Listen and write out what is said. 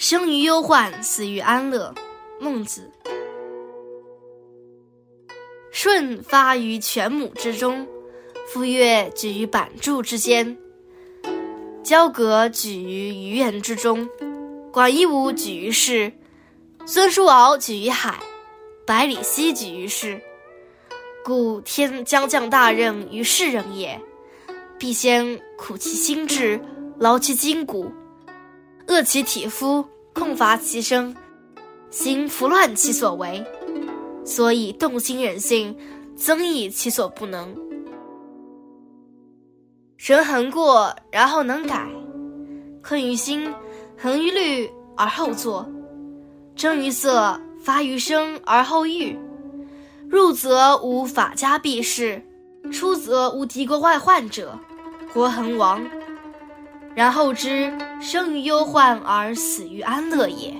生于忧患，死于安乐。孟子。舜发于犬母之中，傅说举于版柱之间，交葛举于鱼园之中，管夷吾举于市，孙叔敖举于海，百里奚举于市。故天将降大任于世人也，必先苦其心志，劳其筋骨，饿其体肤，空乏其身，行拂乱其所为，所以动心忍性，增益其所不能。人恒过然后能改，困于心，恒于虑而后作，征于色，发于声而后喻。入则无法家避世，出则无敌国外患者，国恒亡。然后知生于忧患而死于安乐也。